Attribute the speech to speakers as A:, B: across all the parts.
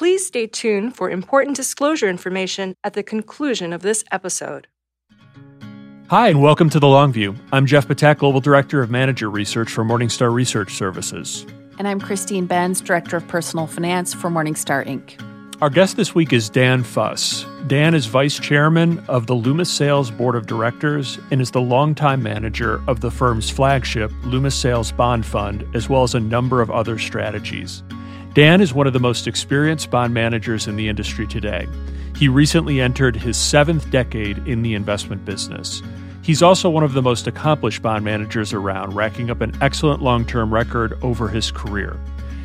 A: Please stay tuned for important disclosure information at the conclusion of this episode.
B: Hi, and welcome to The Longview. I'm Jeff Ptak, Global Director of Manager Research for Morningstar Research Services.
C: And I'm Christine Benz, Director of Personal Finance for Morningstar Inc.
B: Our guest this week is Dan Fuss. Dan is Vice Chairman of the Loomis Sayles Board of Directors and is the longtime manager of the firm's flagship, Loomis Sayles Bond Fund, as well as a number of other strategies. Dan is one of the most experienced bond managers in the industry today. He recently entered his seventh decade in the investment business. He's also one of the most accomplished bond managers around, racking up an excellent long term record over his career.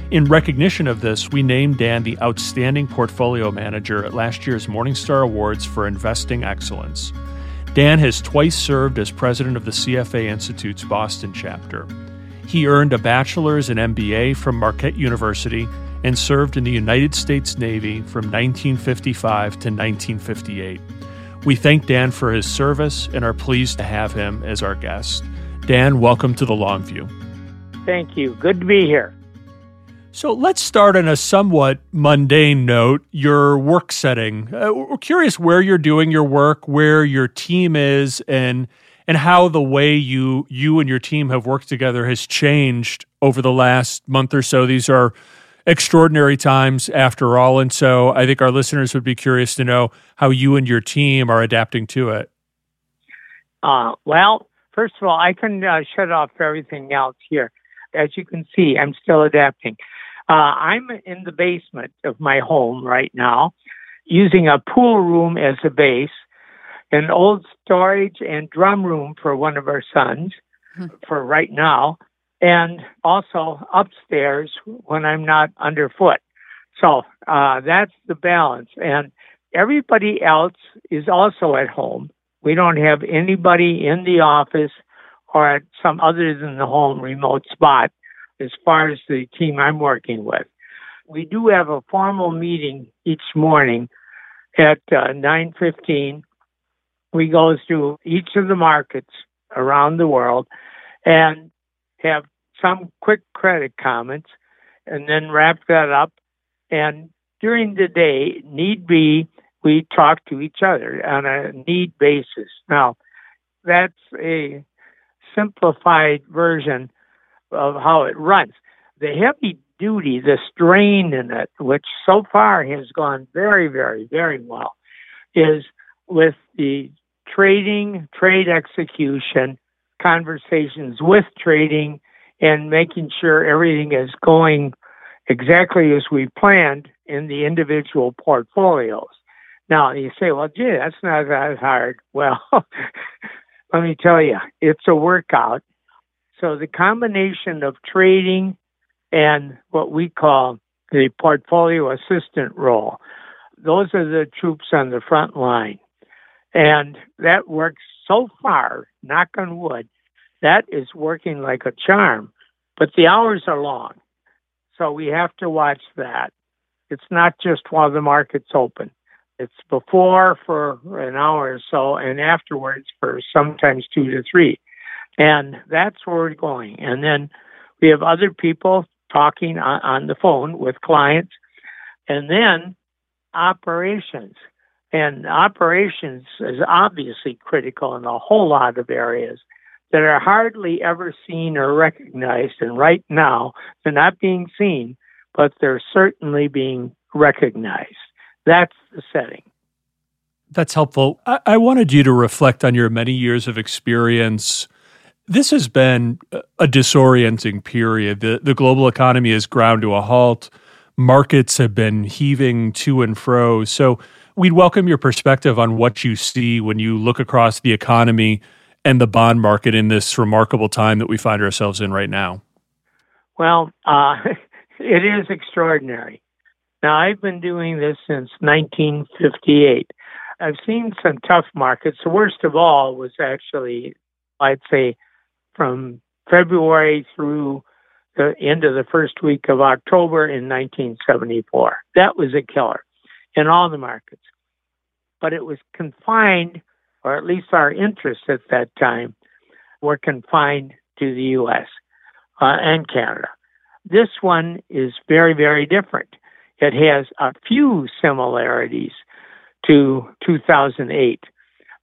B: In recognition of this, we named Dan the Outstanding Portfolio Manager at last year's Morningstar Awards for Investing Excellence. Dan has twice served as president of the CFA Institute's Boston chapter. He earned a bachelor's and MBA from Marquette University and served in the United States Navy from 1955 to 1958. We thank Dan for his service and are pleased to have him as our guest. Dan, welcome to the Longview.
D: Thank you. Good to be here.
B: So let's start on a somewhat mundane note your work setting. Uh, we're curious where you're doing your work, where your team is, and and how the way you you and your team have worked together has changed over the last month or so. These are extraordinary times after all, and so I think our listeners would be curious to know how you and your team are adapting to it.
D: Uh, well, first of all, I can uh, shut off everything else here. As you can see, I'm still adapting. Uh, I'm in the basement of my home right now, using a pool room as a base an old storage and drum room for one of our sons hmm. for right now, and also upstairs when I'm not underfoot. So uh, that's the balance. And everybody else is also at home. We don't have anybody in the office or at some other than the home remote spot as far as the team I'm working with. We do have a formal meeting each morning at uh, 9:15 we go through each of the markets around the world and have some quick credit comments and then wrap that up. And during the day, need be, we talk to each other on a need basis. Now, that's a simplified version of how it runs. The heavy duty, the strain in it, which so far has gone very, very, very well, is with the trading, trade execution, conversations with trading, and making sure everything is going exactly as we planned in the individual portfolios. Now, you say, well, gee, that's not that hard. Well, let me tell you, it's a workout. So the combination of trading and what we call the portfolio assistant role, those are the troops on the front line. And that works so far, knock on wood, that is working like a charm. But the hours are long. So we have to watch that. It's not just while the market's open. It's before for an hour or so and afterwards for sometimes two to three. And that's where we're going. And then we have other people talking on, on the phone with clients. And then operations. And operations is obviously critical in a whole lot of areas that are hardly ever seen or recognized. And right now, they're not being seen, but they're certainly being recognized. That's the setting.
B: That's helpful. I, I wanted you to reflect on your many years of experience. This has been a disorienting period. The, the global economy has ground to a halt. Markets have been heaving to and fro. So, We'd welcome your perspective on what you see when you look across the economy and the bond market in this remarkable time that we find ourselves in right now.
D: Well, uh, it is extraordinary. Now, I've been doing this since 1958. I've seen some tough markets. The worst of all was actually, I'd say, from February through the end of the first week of October in 1974. That was a killer in all the markets. But it was confined, or at least our interests at that time were confined to the U.S. Uh, and Canada. This one is very, very different. it has a few similarities to 2008,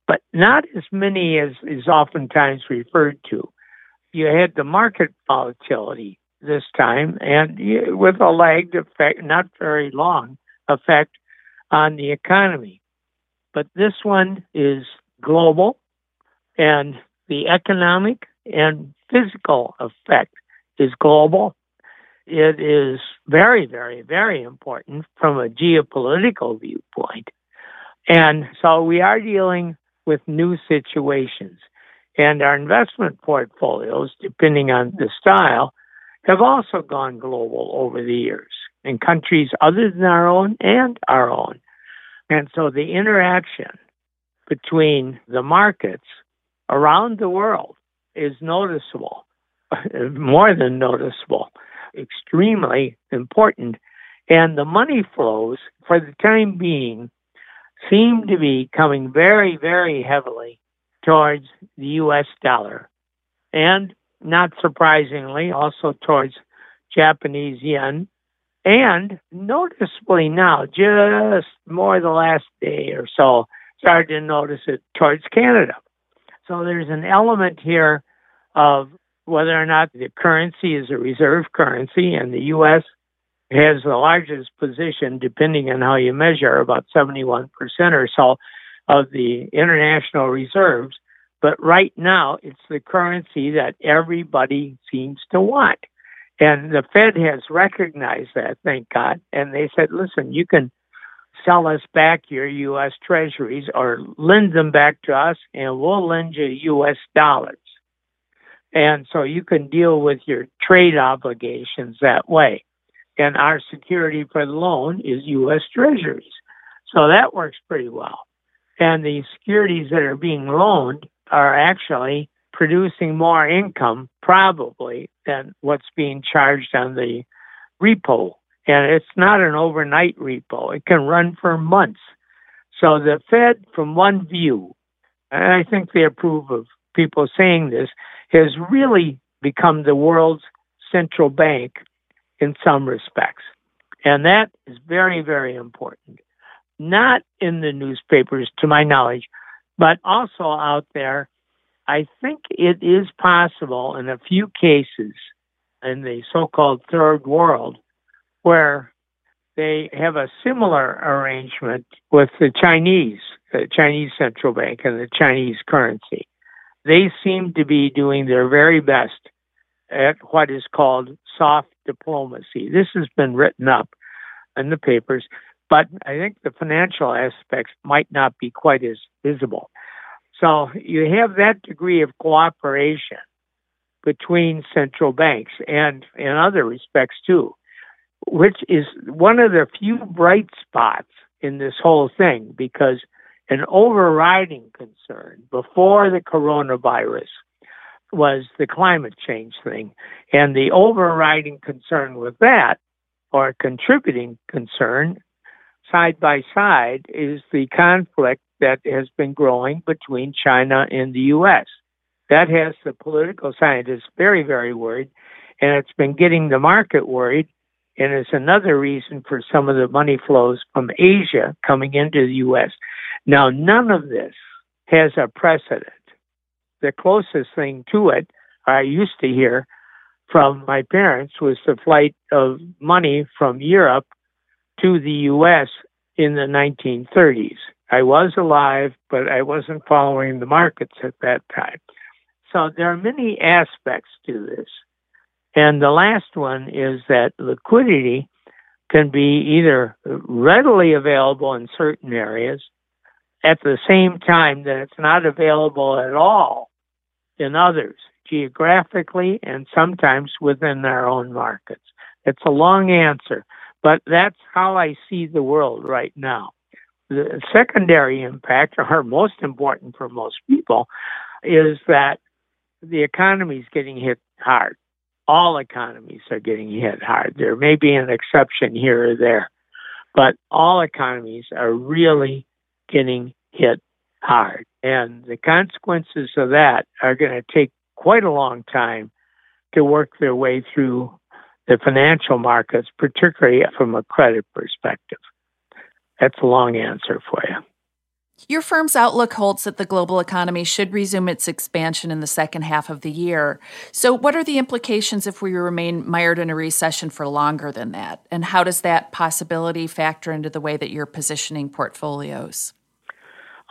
D: but not as many as is oftentimes referred to. You had the market volatility this time, and with a lagged effect, not very long effect on the economy. But this one is global, and the economic and physical effect is global. It is very, very, very important from a geopolitical viewpoint. And so we are dealing with new situations. And our investment portfolios, depending on the style, have also gone global over the years in countries other than our own and our own. And so the interaction between the markets around the world is noticeable, more than noticeable, extremely important. And the money flows, for the time being, seem to be coming very, very heavily towards the US dollar. And not surprisingly, also towards Japanese yen. And noticeably now, just more the last day or so, started to notice it towards Canada. So there's an element here of whether or not the currency is a reserve currency, and the U.S. has the largest position, depending on how you measure, about 71% or so of the international reserves. But right now, it's the currency that everybody seems to want. And the Fed has recognized that, thank God. And they said, listen, you can sell us back your U.S. treasuries or lend them back to us, and we'll lend you U.S. dollars. And so you can deal with your trade obligations that way. And our security for the loan is U.S. treasuries. So that works pretty well. And the securities that are being loaned are actually producing more income, probably, than what's being charged on the repo and it's not an overnight repo. It can run for months. So the Fed, from one view, and I think they approve of people saying this, has really become the world's central bank in some respects. And that is very, very important. Not in the newspapers, to my knowledge, but also out there. I think it is possible in a few cases in the so called third world where they have a similar arrangement with the Chinese, the Chinese central bank and the Chinese currency. They seem to be doing their very best at what is called soft diplomacy. This has been written up in the papers, but I think the financial aspects might not be quite as visible. So you have that degree of cooperation between central banks and in other respects too which is one of the few bright spots in this whole thing because an overriding concern before the coronavirus was the climate change thing. And the overriding concern with that, or contributing concern, side by side, is the conflict that has been growing between China and the U.S. That has the political scientists very, very worried, and it's been getting the market worried and it's another reason for some of the money flows from Asia coming into the U.S. Now, none of this has a precedent. The closest thing to it, I used to hear from my parents, was the flight of money from Europe to the U.S. in the 1930s. I was alive, but I wasn't following the markets at that time. So there are many aspects to this. And the last one is that liquidity can be either readily available in certain areas at the same time that it's not available at all in others, geographically and sometimes within our own markets. It's a long answer, but that's how I see the world right now. The secondary impact, or most important for most people, is that the economy is getting hit hard all economies are getting hit hard. There may be an exception here or there, but all economies are really getting hit hard. And the consequences of that are going to take quite a long time to work their way through the financial markets, particularly from a credit perspective. That's a long answer for you.
C: Your firm's outlook holds that the global economy should resume its expansion in the second half of the year. So, what are the implications if we remain mired in a recession for longer than that? And how does that possibility factor into the way that you're positioning portfolios?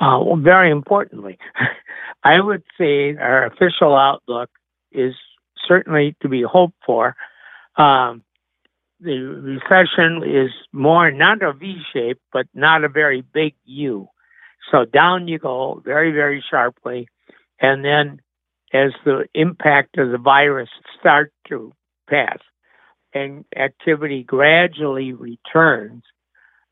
D: Uh, well, very importantly, I would say our official outlook is certainly to be hoped for. Um, the recession is more not a V shape, but not a very big U. So down you go very, very sharply. And then as the impact of the virus starts to pass and activity gradually returns,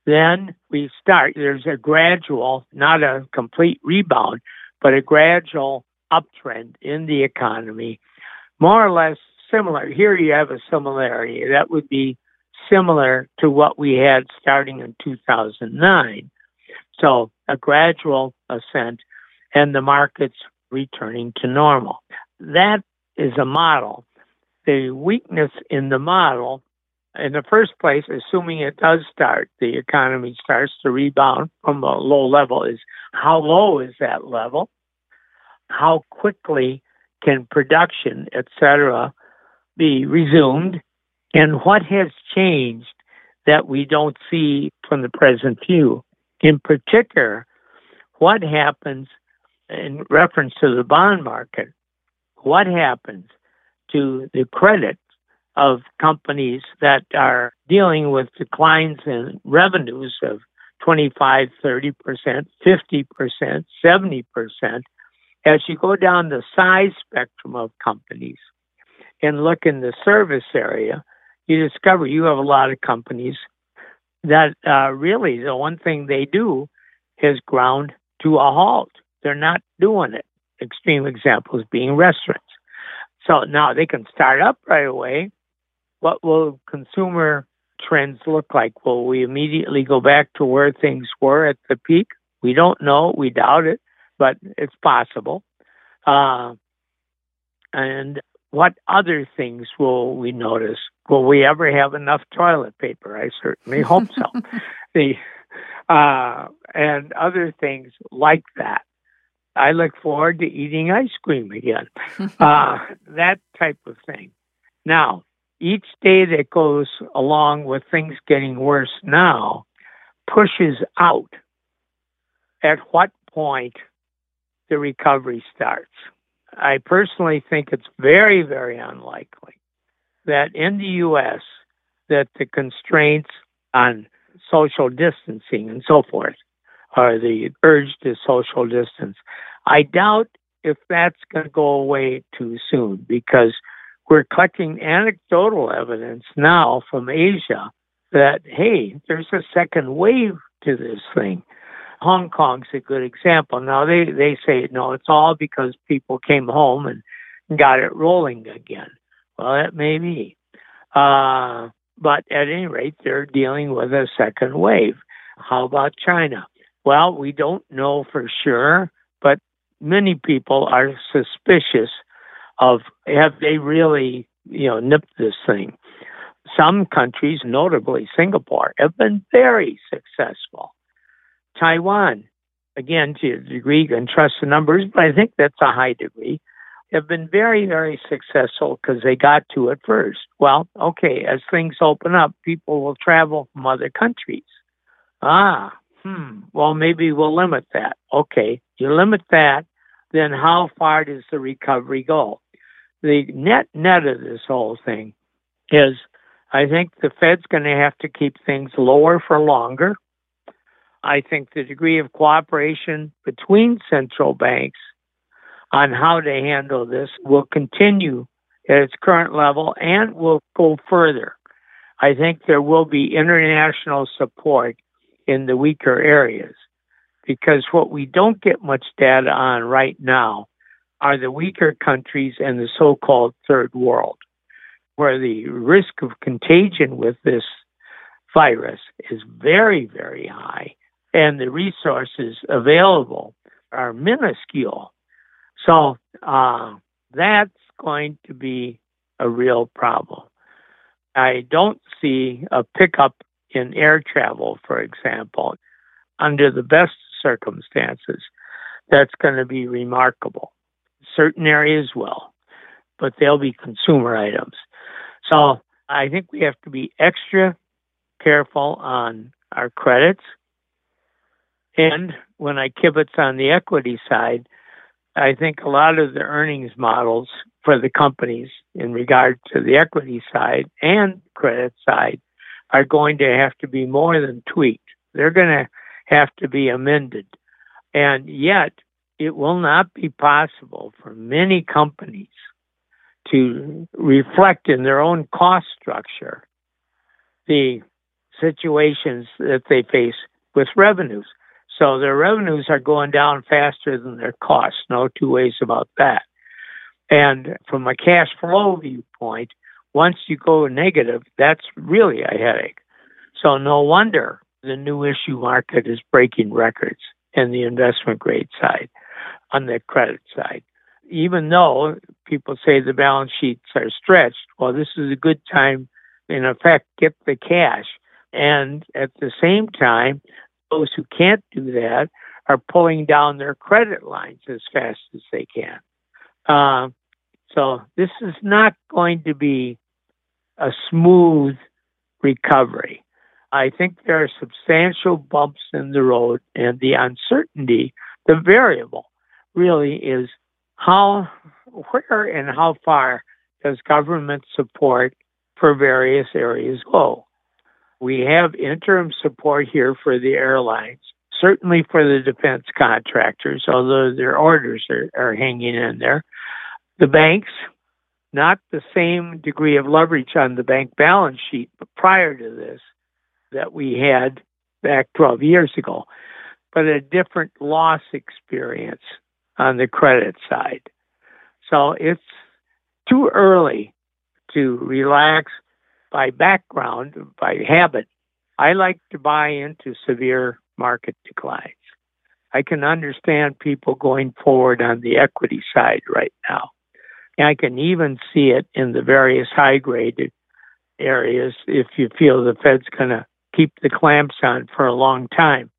D: then we start. There's a gradual, not a complete rebound, but a gradual uptrend in the economy, more or less similar. Here you have a similarity. That would be similar to what we had starting in 2009. So a gradual ascent and the markets returning to normal. That is a model. The weakness in the model, in the first place, assuming it does start, the economy starts to rebound from a low level, is how low is that level? How quickly can production, etc., be resumed? And what has changed that we don't see from the present view? In particular, what happens in reference to the bond market? What happens to the credit of companies that are dealing with declines in revenues of 25, 30%, 50%, 70%? As you go down the size spectrum of companies and look in the service area, you discover you have a lot of companies that uh, really the one thing they do is ground to a halt. They're not doing it. Extreme examples being restaurants. So now they can start up right away. What will consumer trends look like? Will we immediately go back to where things were at the peak? We don't know. We doubt it, but it's possible. Uh, and what other things will we notice? Will we ever have enough toilet paper? I certainly hope so. the uh, and other things like that. I look forward to eating ice cream again. uh, that type of thing. Now, each day that goes along with things getting worse now pushes out at what point the recovery starts. I personally think it's very, very unlikely that in the U.S. that the constraints on social distancing and so forth, or the urge to social distance, I doubt if that's going to go away too soon because we're collecting anecdotal evidence now from Asia that, hey, there's a second wave to this thing. Hong Kong's a good example. Now they they say no, it's all because people came home and got it rolling again. Well, that may be, uh, but at any rate, they're dealing with a second wave. How about China? Well, we don't know for sure, but many people are suspicious of have they really you know nipped this thing. Some countries, notably Singapore, have been very successful Taiwan, again, to a degree, you can trust the numbers, but I think that's a high degree, have been very, very successful because they got to it first. Well, okay, as things open up, people will travel from other countries. Ah, hmm, well, maybe we'll limit that. Okay, you limit that, then how far does the recovery go? The net net of this whole thing is I think the Fed's going to have to keep things lower for longer. I think the degree of cooperation between central banks on how to handle this will continue at its current level and will go further. I think there will be international support in the weaker areas because what we don't get much data on right now are the weaker countries and the so called third world, where the risk of contagion with this virus is very, very high and the resources available are minuscule. So uh, that's going to be a real problem. I don't see a pickup in air travel, for example, under the best circumstances. That's going to be remarkable. Certain areas will, but they'll be consumer items. So I think we have to be extra careful on our credits. And when I kibitz on the equity side, I think a lot of the earnings models for the companies in regard to the equity side and credit side are going to have to be more than tweaked. They're going to have to be amended. And yet, it will not be possible for many companies to reflect in their own cost structure the situations that they face with revenues. So their revenues are going down faster than their costs. No two ways about that. And from a cash flow viewpoint, once you go negative, that's really a headache. So no wonder the new issue market is breaking records in the investment grade side, on the credit side. Even though people say the balance sheets are stretched, well, this is a good time, in effect, get the cash. And at the same time, those who can't do that are pulling down their credit lines as fast as they can. Uh, so this is not going to be a smooth recovery. I think there are substantial bumps in the road, and the uncertainty, the variable, really is how, where, and how far does government support for various areas go? We have interim support here for the airlines, certainly for the defense contractors, although their orders are, are hanging in there. The banks, not the same degree of leverage on the bank balance sheet, but prior to this, that we had back 12 years ago, but a different loss experience on the credit side. So it's too early to relax by background, by habit, I like to buy into severe market declines. I can understand people going forward on the equity side right now. And I can even see it in the various high graded areas if you feel the Fed's going to keep the clamps on for a long time.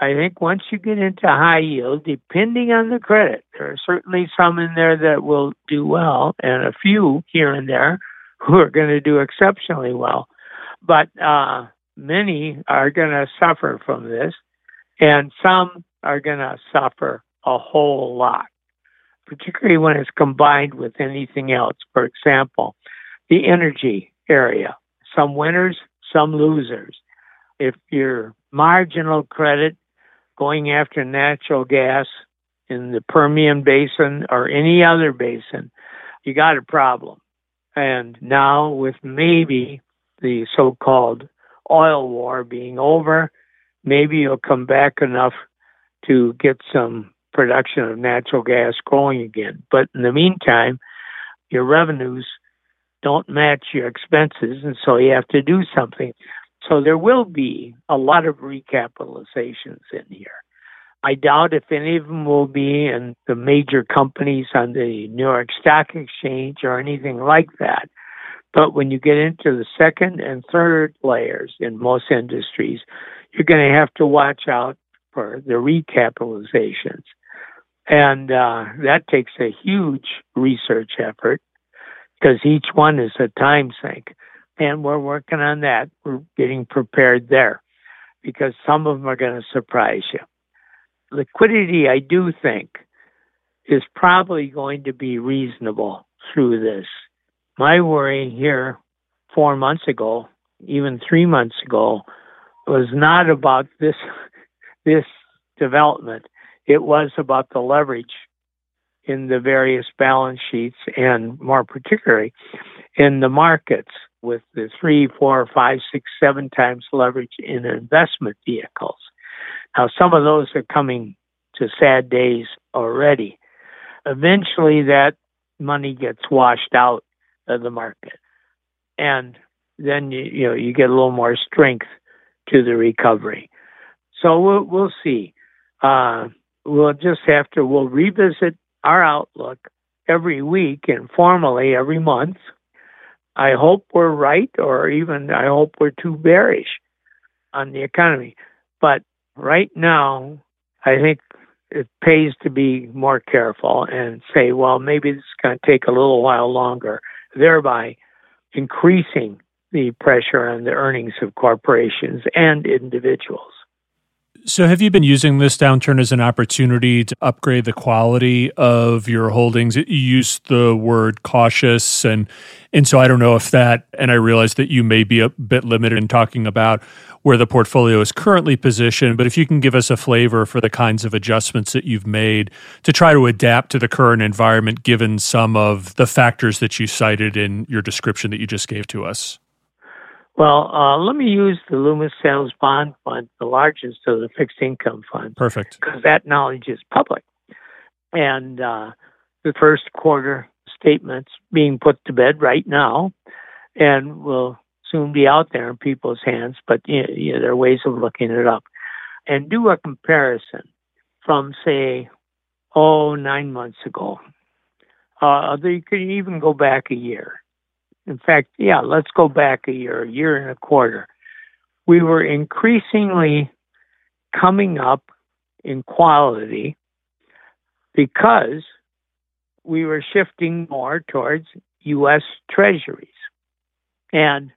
D: I think once you get into high yield, depending on the credit, there are certainly some in there that will do well, and a few here and there who are going to do exceptionally well. But uh, many are going to suffer from this, and some are going to suffer a whole lot, particularly when it's combined with anything else. For example, the energy area. Some winners, some losers. If your marginal credit going after natural gas in the Permian Basin or any other basin, you got a problem. And now, with maybe the so called oil war being over, maybe you'll come back enough to get some production of natural gas going again. But in the meantime, your revenues don't match your expenses, and so you have to do something. So there will be a lot of recapitalizations in here. I doubt if any of them will be in the major companies on the New York Stock Exchange or anything like that. But when you get into the second and third layers in most industries, you're going to have to watch out for the recapitalizations. And uh, that takes a huge research effort because each one is a time sink. And we're working on that. We're getting prepared there because some of them are going to surprise you liquidity, I do think, is probably going to be reasonable through this. My worry here four months ago, even three months ago, was not about this this development. It was about the leverage in the various balance sheets and more particularly in the markets with the three, four, five, six, seven times leverage in investment vehicles. Now, some of those are coming to sad days already. Eventually, that money gets washed out of the market, and then you, you know you get a little more strength to the recovery. So we'll we'll see. Uh, we'll just have to we'll revisit our outlook every week and formally every month. I hope we're right, or even I hope we're too bearish on the economy. But right now, I think it pays to be more careful and say, well, maybe this is going to take a little while longer, thereby increasing the pressure on the earnings of corporations and individuals.
B: So, have you been using this downturn as an opportunity to upgrade the quality of your holdings? You used the word cautious, and and so I don't know if that. And I realize that you may be a bit limited in talking about where the portfolio is currently positioned. But if you can give us a flavor for the kinds of adjustments that you've made to try to adapt to the current environment, given some of the factors that you cited in your description that you just gave to us.
D: Well, uh, let me use the Loomis Sayles Bond Fund, the largest of the fixed income funds.
B: Perfect.
D: Because that knowledge is public. And uh, the first quarter statements being put to bed right now and will soon be out there in people's hands, but you know, there are ways of looking it up. And do a comparison from, say, oh, nine months ago. Uh, you can even go back a year in fact, yeah, let's go back a year, a year and a quarter. We were increasingly coming up in quality because we were shifting more towards U.S. treasuries. And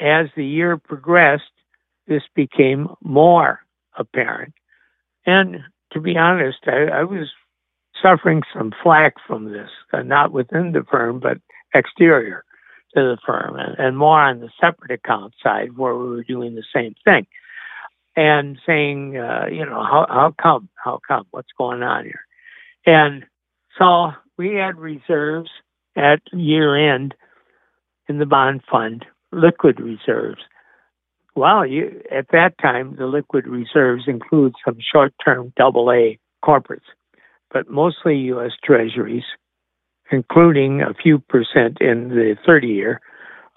D: as the year progressed, this became more apparent. And to be honest, I, I was suffering some flack from this, uh, not within the firm, but exterior to the firm and, and more on the separate account side where we were doing the same thing and saying, uh, you know, how, how come? How come? What's going on here? And so we had reserves at year end in the bond fund, liquid reserves. Well, you, at that time, the liquid reserves include some short term double A corporates, but mostly U.S. Treasuries including a few percent in the 30 year,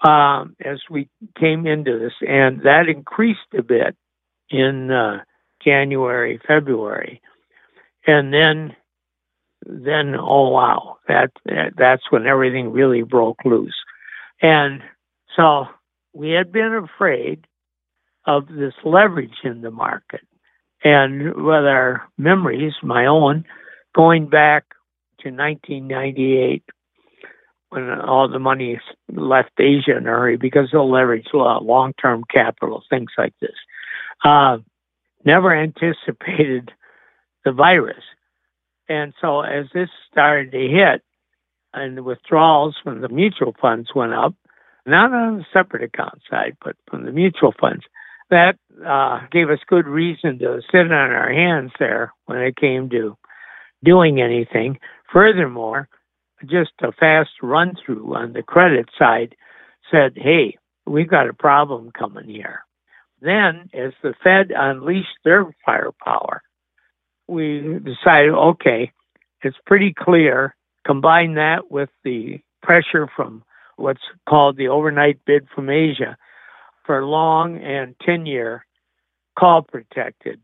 D: um, as we came into this. And that increased a bit in uh, January, February. And then, then oh wow, that, that that's when everything really broke loose. And so we had been afraid of this leverage in the market. And with our memories, my own, going back to 1998 when all the money left Asia in a hurry because of leverage, long term capital, things like this. Uh, never anticipated the virus. And so as this started to hit and the withdrawals from the mutual funds went up, not on the separate account side, but from the mutual funds, that uh, gave us good reason to sit on our hands there when it came to doing anything. Furthermore, just a fast run through on the credit side said, hey, we've got a problem coming here. Then, as the Fed unleashed their firepower, we decided, okay, it's pretty clear. Combine that with the pressure from what's called the overnight bid from Asia for long and 10 year call protected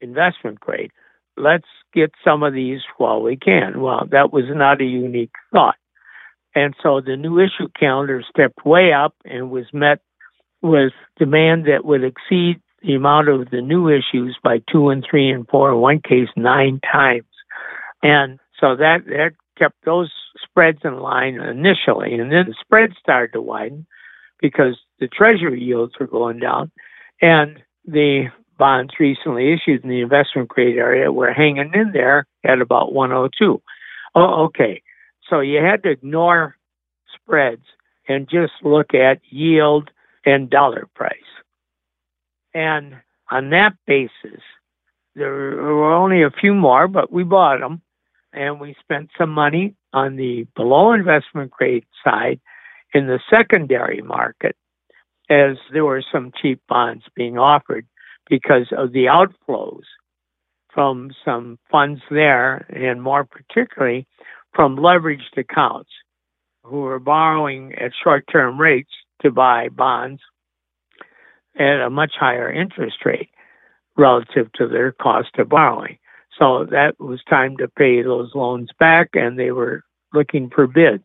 D: investment grade let's get some of these while we can. Well, that was not a unique thought. And so the new issue calendar stepped way up and was met with demand that would exceed the amount of the new issues by two and three and four, in one case, nine times. And so that, that kept those spreads in line initially. And then the spreads started to widen because the treasury yields were going down and the bonds recently issued in the investment grade area were hanging in there at about 102. Oh, okay. So you had to ignore spreads and just look at yield and dollar price. And on that basis, there were only a few more, but we bought them and we spent some money on the below investment grade side in the secondary market as there were some cheap bonds being offered because of the outflows from some funds there, and more particularly from leveraged accounts who were borrowing at short term rates to buy bonds at a much higher interest rate relative to their cost of borrowing. So that was time to pay those loans back, and they were looking for bids.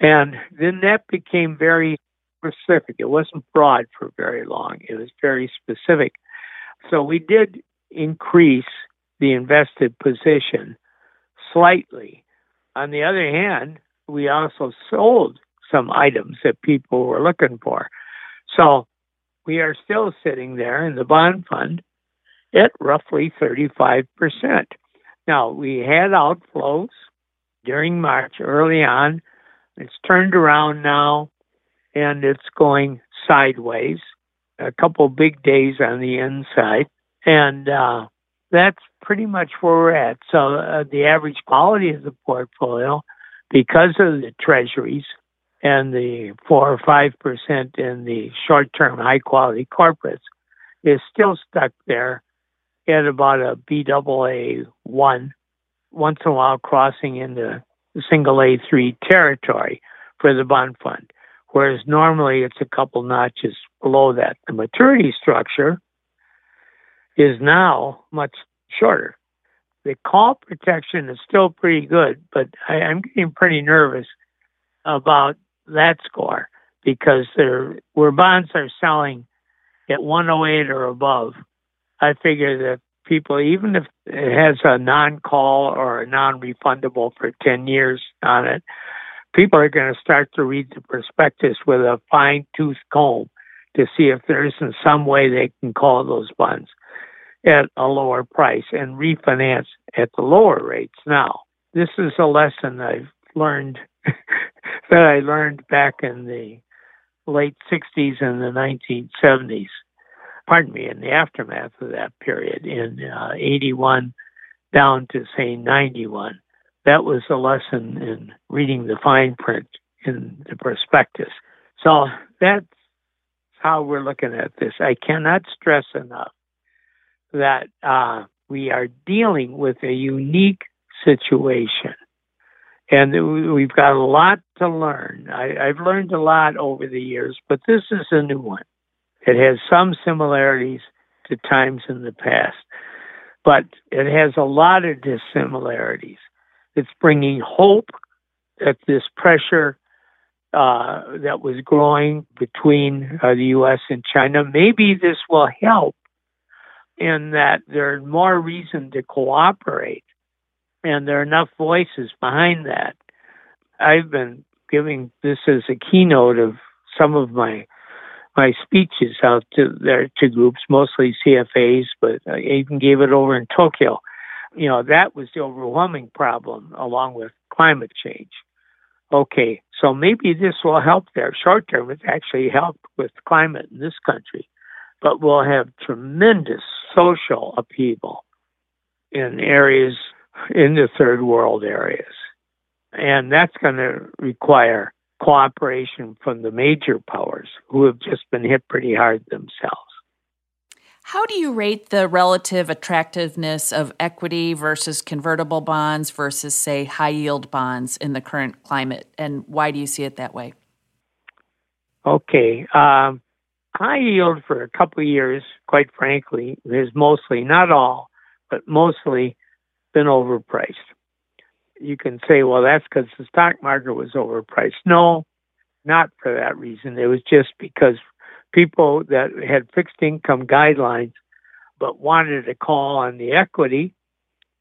D: And then that became very specific. It wasn't broad for very long, it was very specific. So we did increase the invested position slightly. On the other hand, we also sold some items that people were looking for. So we are still sitting there in the bond fund at roughly 35%. Now, we had outflows during March early on. It's turned around now and it's going sideways. A couple big days on the inside. And uh, that's pretty much where we're at. So uh, the average quality of the portfolio, because of the treasuries and the four or five percent in the short-term high-quality corporates, is still stuck there at about a BAA one, once in a while crossing into single A three territory for the bond fund, whereas normally it's a couple notches below that. The maturity structure is now much shorter. The call protection is still pretty good, but I, am getting pretty nervous about that score because there where bonds are selling at 108 or above. I figure that people, even if it has a non-call or a non-refundable for 10 years on it, people are going to start to read the prospectus with a fine-tooth comb to see if there isn't some way they can call those bonds at a lower price and refinance at the lower rates now. This is a lesson I've learned that I learned back in the late 60s and the 1970s. Pardon me, in the aftermath of that period, in uh, 81 down to say 91. That was a lesson in reading the fine print in the prospectus. So that's how we're looking at this. I cannot stress enough that uh, we are dealing with a unique situation. And we've got a lot to learn. I, I've learned a lot over the years, but this is a new one. It has some similarities to times in the past, but it has a lot of dissimilarities. It's bringing hope that this pressure uh, that was growing between uh, the U.S. and China, maybe this will help in that there's more reason to cooperate and there are enough voices behind that. I've been giving this as a keynote of some of my my speeches out to there to groups, mostly CFAs, but I even gave it over in Tokyo. You know, that was the overwhelming problem along with climate change. Okay, so maybe this will help there. Short term, it's actually helped with climate in this country but we'll have tremendous social upheaval in areas in the third world areas. And that's going to require cooperation from the major powers who have just been hit pretty hard themselves.
C: How do you rate the relative attractiveness of equity versus convertible bonds versus, say, high yield bonds in the current climate? And why do you see it that way?
D: Okay. Um, high yield for a couple of years, quite frankly, has mostly, not all, but mostly been overpriced. You can say, well, that's because the stock market was overpriced. No, not for that reason. It was just because people that had fixed income guidelines but wanted to call on the equity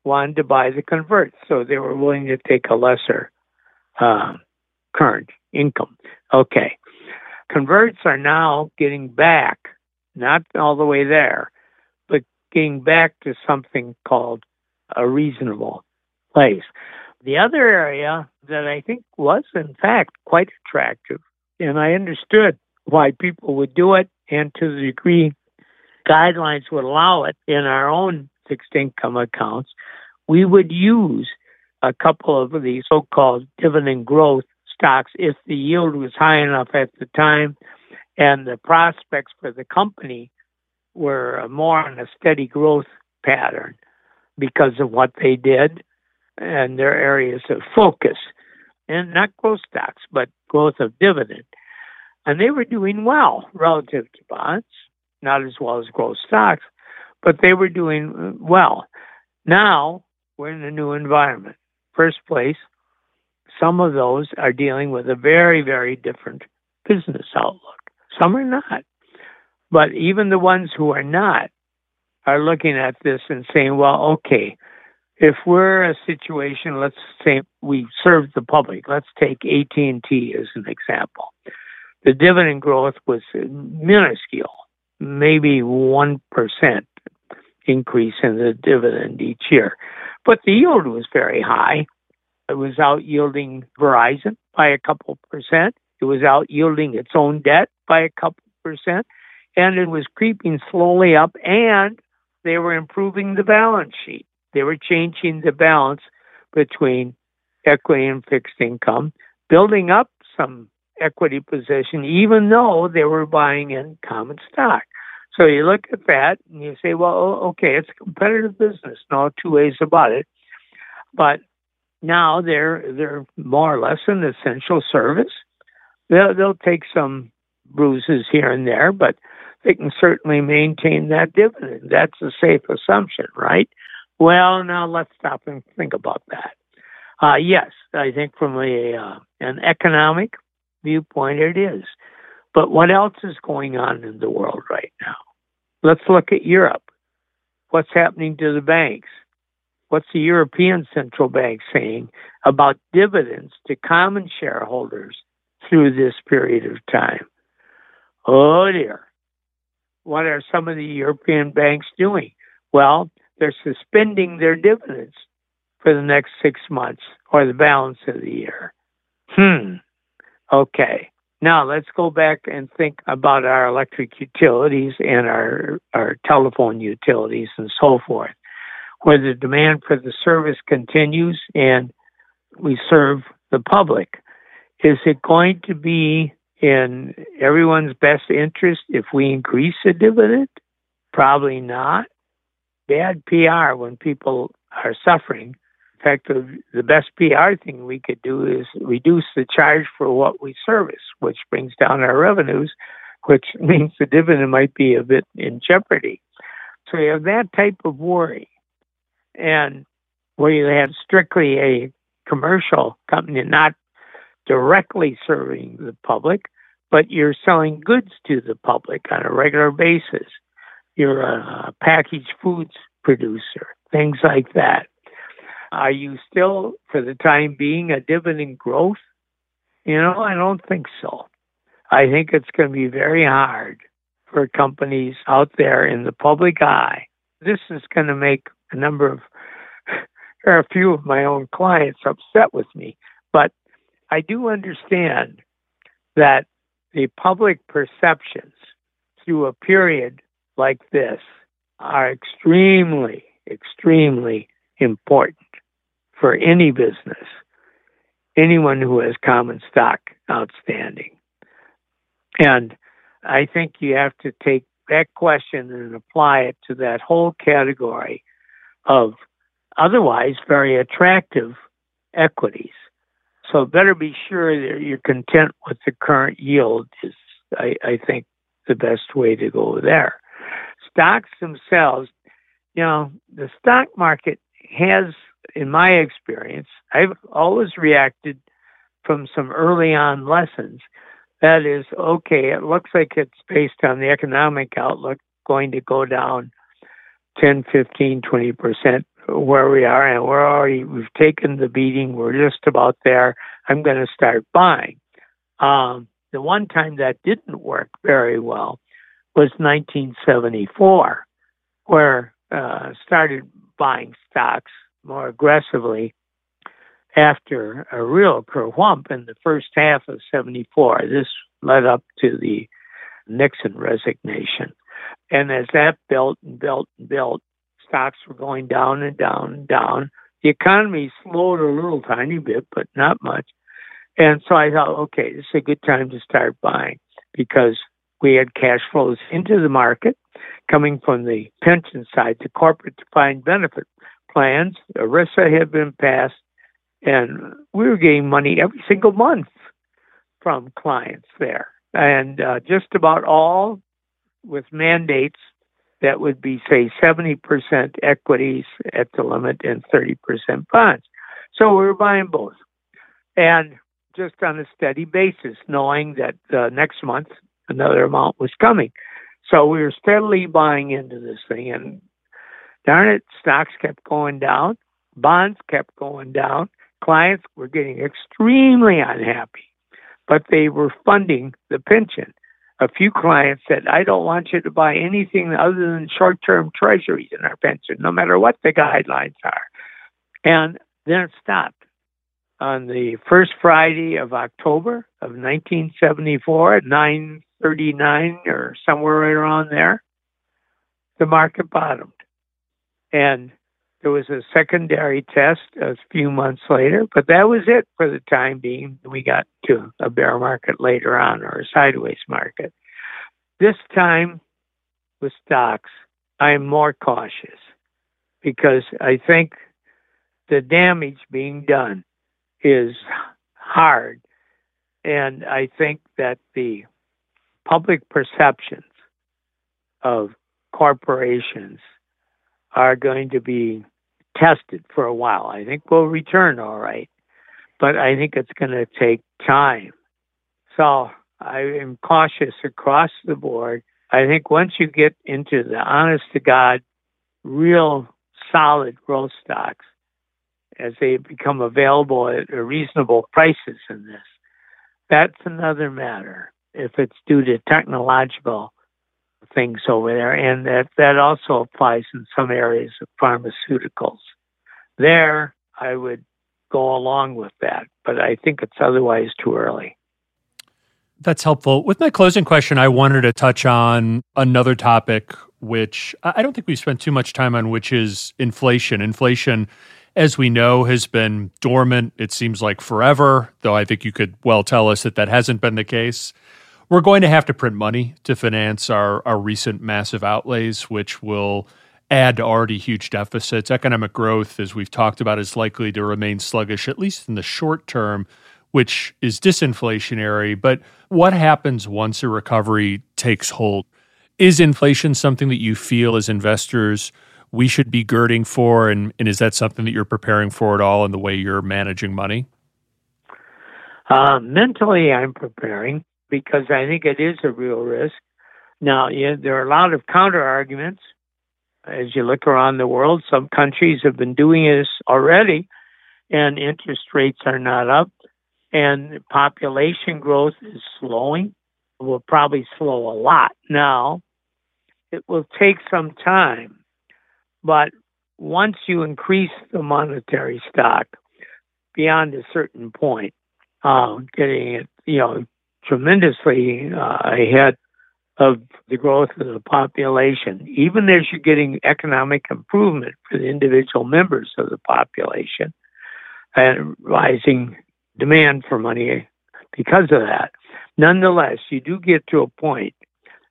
D: wanted to buy the convert. So they were willing to take a lesser uh, current income. Okay. Converts are now getting back, not all the way there, but getting back to something called a reasonable place. The other area that I think was, in fact, quite attractive, and I understood why people would do it, and to the degree guidelines would allow it in our own fixed income accounts, we would use a couple of these so called dividend growth stocks if the yield was high enough at the time and the prospects for the company were more on a steady growth pattern because of what they did and their areas of focus. And not growth stocks, but growth of dividend. And they were doing well relative to bonds, not as well as growth stocks, but they were doing well. Now we're in a new environment. First place, some of those are dealing with a very, very different business outlook. Some are not. But even the ones who are not are looking at this and saying, well, okay, if we're a situation, let's say we serve the public. Let's take AT&T as an example. The dividend growth was minuscule, maybe 1% increase in the dividend each year. But the yield was very high. It was out yielding Verizon by a couple percent. It was out yielding its own debt by a couple percent. And it was creeping slowly up, and they were improving the balance sheet. They were changing the balance between equity and fixed income, building up some equity position, even though they were buying in common stock. So you look at that and you say, well, okay, it's a competitive business, no two ways about it. But now they're they're more or less an essential service. They'll they'll take some bruises here and there, but they can certainly maintain that dividend. That's a safe assumption, right? Well, now let's stop and think about that. Uh, yes, I think from a uh, an economic viewpoint, it is. But what else is going on in the world right now? Let's look at Europe. What's happening to the banks? What's the European Central Bank saying about dividends to common shareholders through this period of time? Oh dear. What are some of the European banks doing? Well, they're suspending their dividends for the next six months or the balance of the year. Hmm. Okay. Now let's go back and think about our electric utilities and our, our telephone utilities and so forth, where the demand for the service continues and we serve the public. Is it going to be in everyone's best interest if we increase the dividend? Probably not. Bad PR when people are suffering In fact, the, the best PR thing we could do is reduce the charge for what we service, which brings down our revenues, which means the dividend might be a bit in jeopardy. So you have that type of worry. And where you have strictly a commercial company not directly serving the public, but you're selling goods to the public on a regular basis. You're a uh, packaged foods producer, things like that. Are you still, for the time being, a dividend growth? You know, I don't think so. I think it's going to be very hard for companies out there in the public eye. This is going to make a number of, or a few of my own clients upset with me. But I do understand that the public perceptions through a period like this are extremely, extremely important for any business, anyone who has common stock outstanding. And I think you have to take that question and apply it to that whole category of otherwise very attractive equities. So better be sure that you're content with the current yield is I, I think the best way to go there. Stocks themselves, you know, the stock market has in my experience, I've always reacted from some early on lessons. That is, okay, it looks like it's based on the economic outlook going to go down 10, 15, 20% where we are, and we're already, we've taken the beating, we're just about there. I'm going to start buying. Um, the one time that didn't work very well was 1974, where uh, started buying stocks more aggressively after a real kerwhump in the first half of 74. This led up to the Nixon resignation. And as that built and built and built, stocks were going down and down and down. The economy slowed a little tiny bit, but not much. And so I thought, okay, this is a good time to start buying because we had cash flows into the market coming from the pension side, the corporate defined benefit plans. ERISA had been passed, and we were getting money every single month from clients there. And uh, just about all with mandates that would be, say, 70% equities at the limit and 30% bonds. So we were buying both. and just on a steady basis, knowing that uh, next month another amount was coming. So we were steadily buying into this thing, and darn it, stocks kept going down, bonds kept going down. Clients were getting extremely unhappy, but they were funding the pension. A few clients said, I don't want you to buy anything other than short term treasuries in our pension, no matter what the guidelines are. And then it stopped. On the first Friday of October of 1974 at 939 or somewhere right around there, the market bottomed. And there was a secondary test a few months later, but that was it for the time being. We got to a bear market later on or a sideways market. This time with stocks, I'm more cautious because I think the damage being done is hard. And I think that the public perceptions of corporations are going to be tested for a while. I think we'll return all right, but I think it's going to take time. So I am cautious across the board. I think once you get into the honest to God, real solid growth stocks, as they become available at reasonable prices in this, that's another matter. If it's due to technological things over there, and that, that also applies in some areas of pharmaceuticals. There, I would go along with that, but I think it's otherwise too early.
B: That's helpful. With my closing question, I wanted to touch on another topic, which I don't think we've spent too much time on, which is inflation. Inflation, as we know, has been dormant, it seems like forever, though I think you could well tell us that that hasn't been the case. We're going to have to print money to finance our, our recent massive outlays, which will add to already huge deficits. Economic growth, as we've talked about, is likely to remain sluggish, at least in the short term, which is disinflationary. But what happens once a recovery takes hold? Is inflation something that you feel as investors we should be girding for? And, and is that something that you're preparing for at all in the way you're managing money?
D: Uh, mentally, I'm preparing because I think it is a real risk. Now, yeah, there are a lot of counter arguments. As you look around the world, some countries have been doing this already, and interest rates are not up, and population growth is slowing. It will probably slow a lot now. It will take some time, but once you increase the monetary stock beyond a certain point, uh, getting it, you know, tremendously uh, ahead of the growth of the population, even as you're getting economic improvement for the individual members of the population and rising demand for money because of that. Nonetheless, you do get to a point.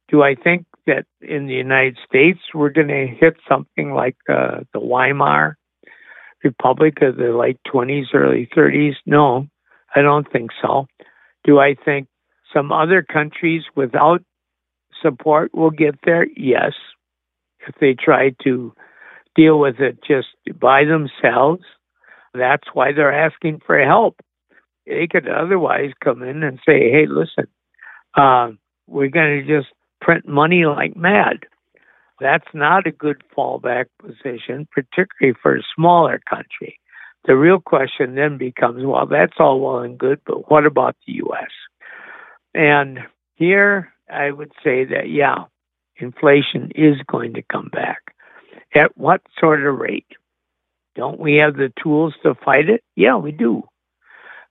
D: Do I think that in the United States we're going to hit something like uh, the Weimar Republic of the late 20s, early 30s? No, I don't think so. Do I think some other countries without support will get there, yes. If they try to deal with it just by themselves, that's why they're asking for help. They could otherwise come in and say, hey, listen, uh, we're going to just print money like mad. That's not a good fallback position, particularly for a smaller country. The real question then becomes well, that's all well and good, but what about the U.S.? And here I would say that, yeah, inflation is going to come back. At what sort of rate? Don't we have the tools to fight it? Yeah, we do.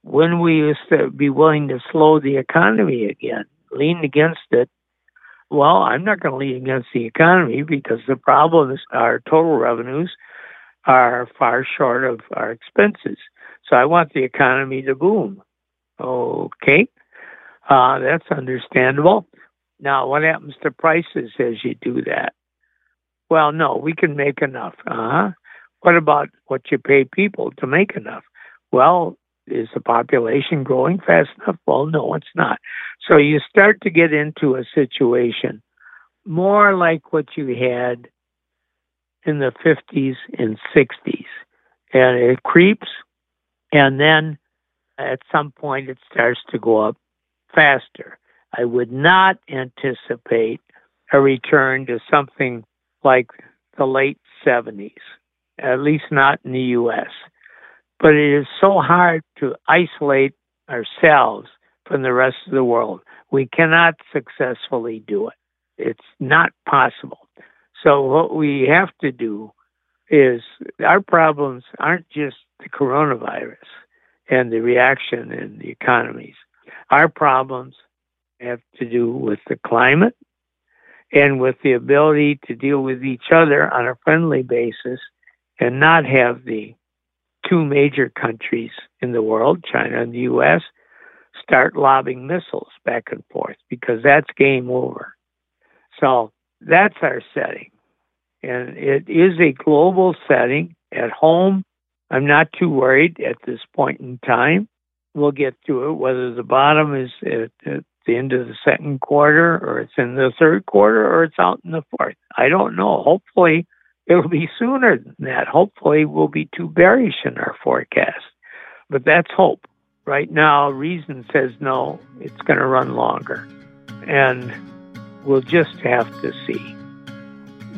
D: When we used to be willing to slow the economy again, lean against it, well, I'm not going to lean against the economy because the problem is our total revenues are far short of our expenses. So I want the economy to boom. Okay. Uh, that's understandable. Now, what happens to prices as you do that? Well, no, we can make enough. Uh-huh. What about what you pay people to make enough? Well, is the population growing fast enough? Well, no, it's not. So you start to get into a situation more like what you had in the 50s and 60s. And it creeps, and then at some point it starts to go up faster. I would not anticipate a return to something like the late 70s, at least not in the US. But it is so hard to isolate ourselves from the rest of the world. We cannot successfully do it. It's not possible. So, what we have to do is our problems aren't just the coronavirus and the reaction in the economies. Our problems have to do with the climate and with the ability to deal with each other on a friendly basis and not have the two major countries in the world, China and the US, start lobbing missiles back and forth because that's game over. So that's our setting. And it is a global setting at home. I'm not too worried at this point in time. We'll get to it, whether the bottom is at, the end of the second quarter or it's in the third quarter or it's out in the fourth. I don't know. Hopefully, it'll be sooner than that. Hopefully, we'll be too bearish in our forecast. But that's hope. Right now, reason says no, it's going to run longer. And we'll just have to see.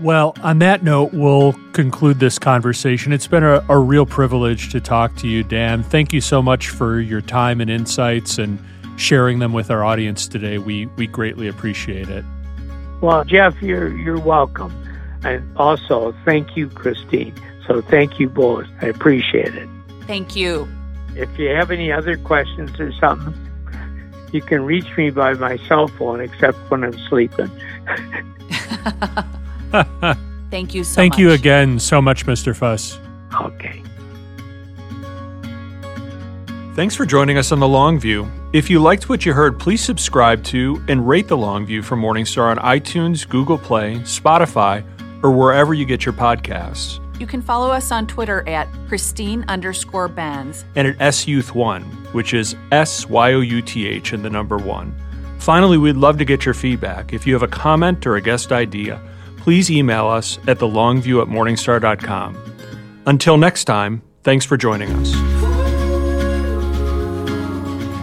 B: Well, on that note, we'll conclude this conversation. It's been a, a, real privilege to talk to you, Dan. Thank you so much for your time and insights and sharing them with our audience today. We we greatly appreciate it.
D: Well, Jeff, you're you're welcome. And also, thank you, Christine. So thank you both. I appreciate it.
C: Thank you.
D: If you have any other questions or something, you can reach me by my cell phone, except when I'm sleeping.
C: Thank you so
B: Thank
C: much.
B: you again so much, Mr. Fuss.
D: Okay.
B: Thanks for joining us on The Long View. If you liked what you heard, please subscribe to and rate The Long View from Morningstar on iTunes, Google Play, Spotify, or wherever you get your podcasts.
C: You can follow us on Twitter at Christine underscore Benz
B: and at SYouth1, which is S Y O U T H and the number one. Finally, we'd love to get your feedback. If you have a comment or a guest idea, please email us at thelongview at morningstar.com. Until next time, thanks for joining us.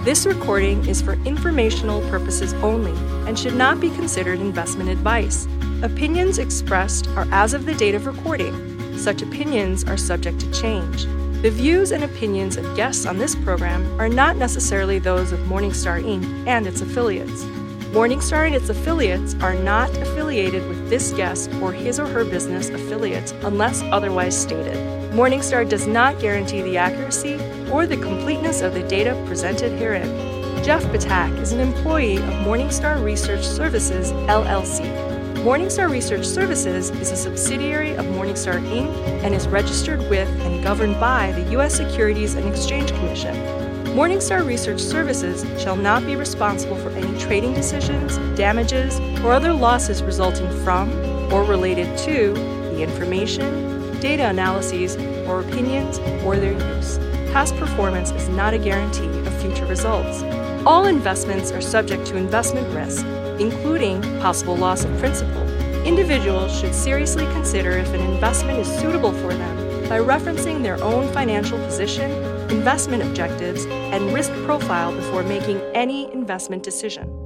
A: This recording is for informational purposes only and should not be considered investment advice. Opinions expressed are as of the date of recording. Such opinions are subject to change. The views and opinions of guests on this program are not necessarily those of Morningstar Inc. and its affiliates. Morningstar and its affiliates are not affiliated with this guest or his or her business affiliates unless otherwise stated. Morningstar does not guarantee the accuracy or the completeness of the data presented herein. Jeff Ptak is an employee of Morningstar Research Services, LLC. Morningstar Research Services is a subsidiary of Morningstar Inc. and is registered with and governed by the U.S. Securities and Exchange Commission. Morningstar Research Services shall not be responsible for any trading decisions, damages, or other losses resulting from or related to the information, data analyses, or opinions or their use. Past performance is not a guarantee of future results. All investments are subject to investment risk including possible loss of principal. Individuals should seriously consider if an investment is suitable for them by referencing their own financial position, investment objectives, and risk profile before making any investment decision.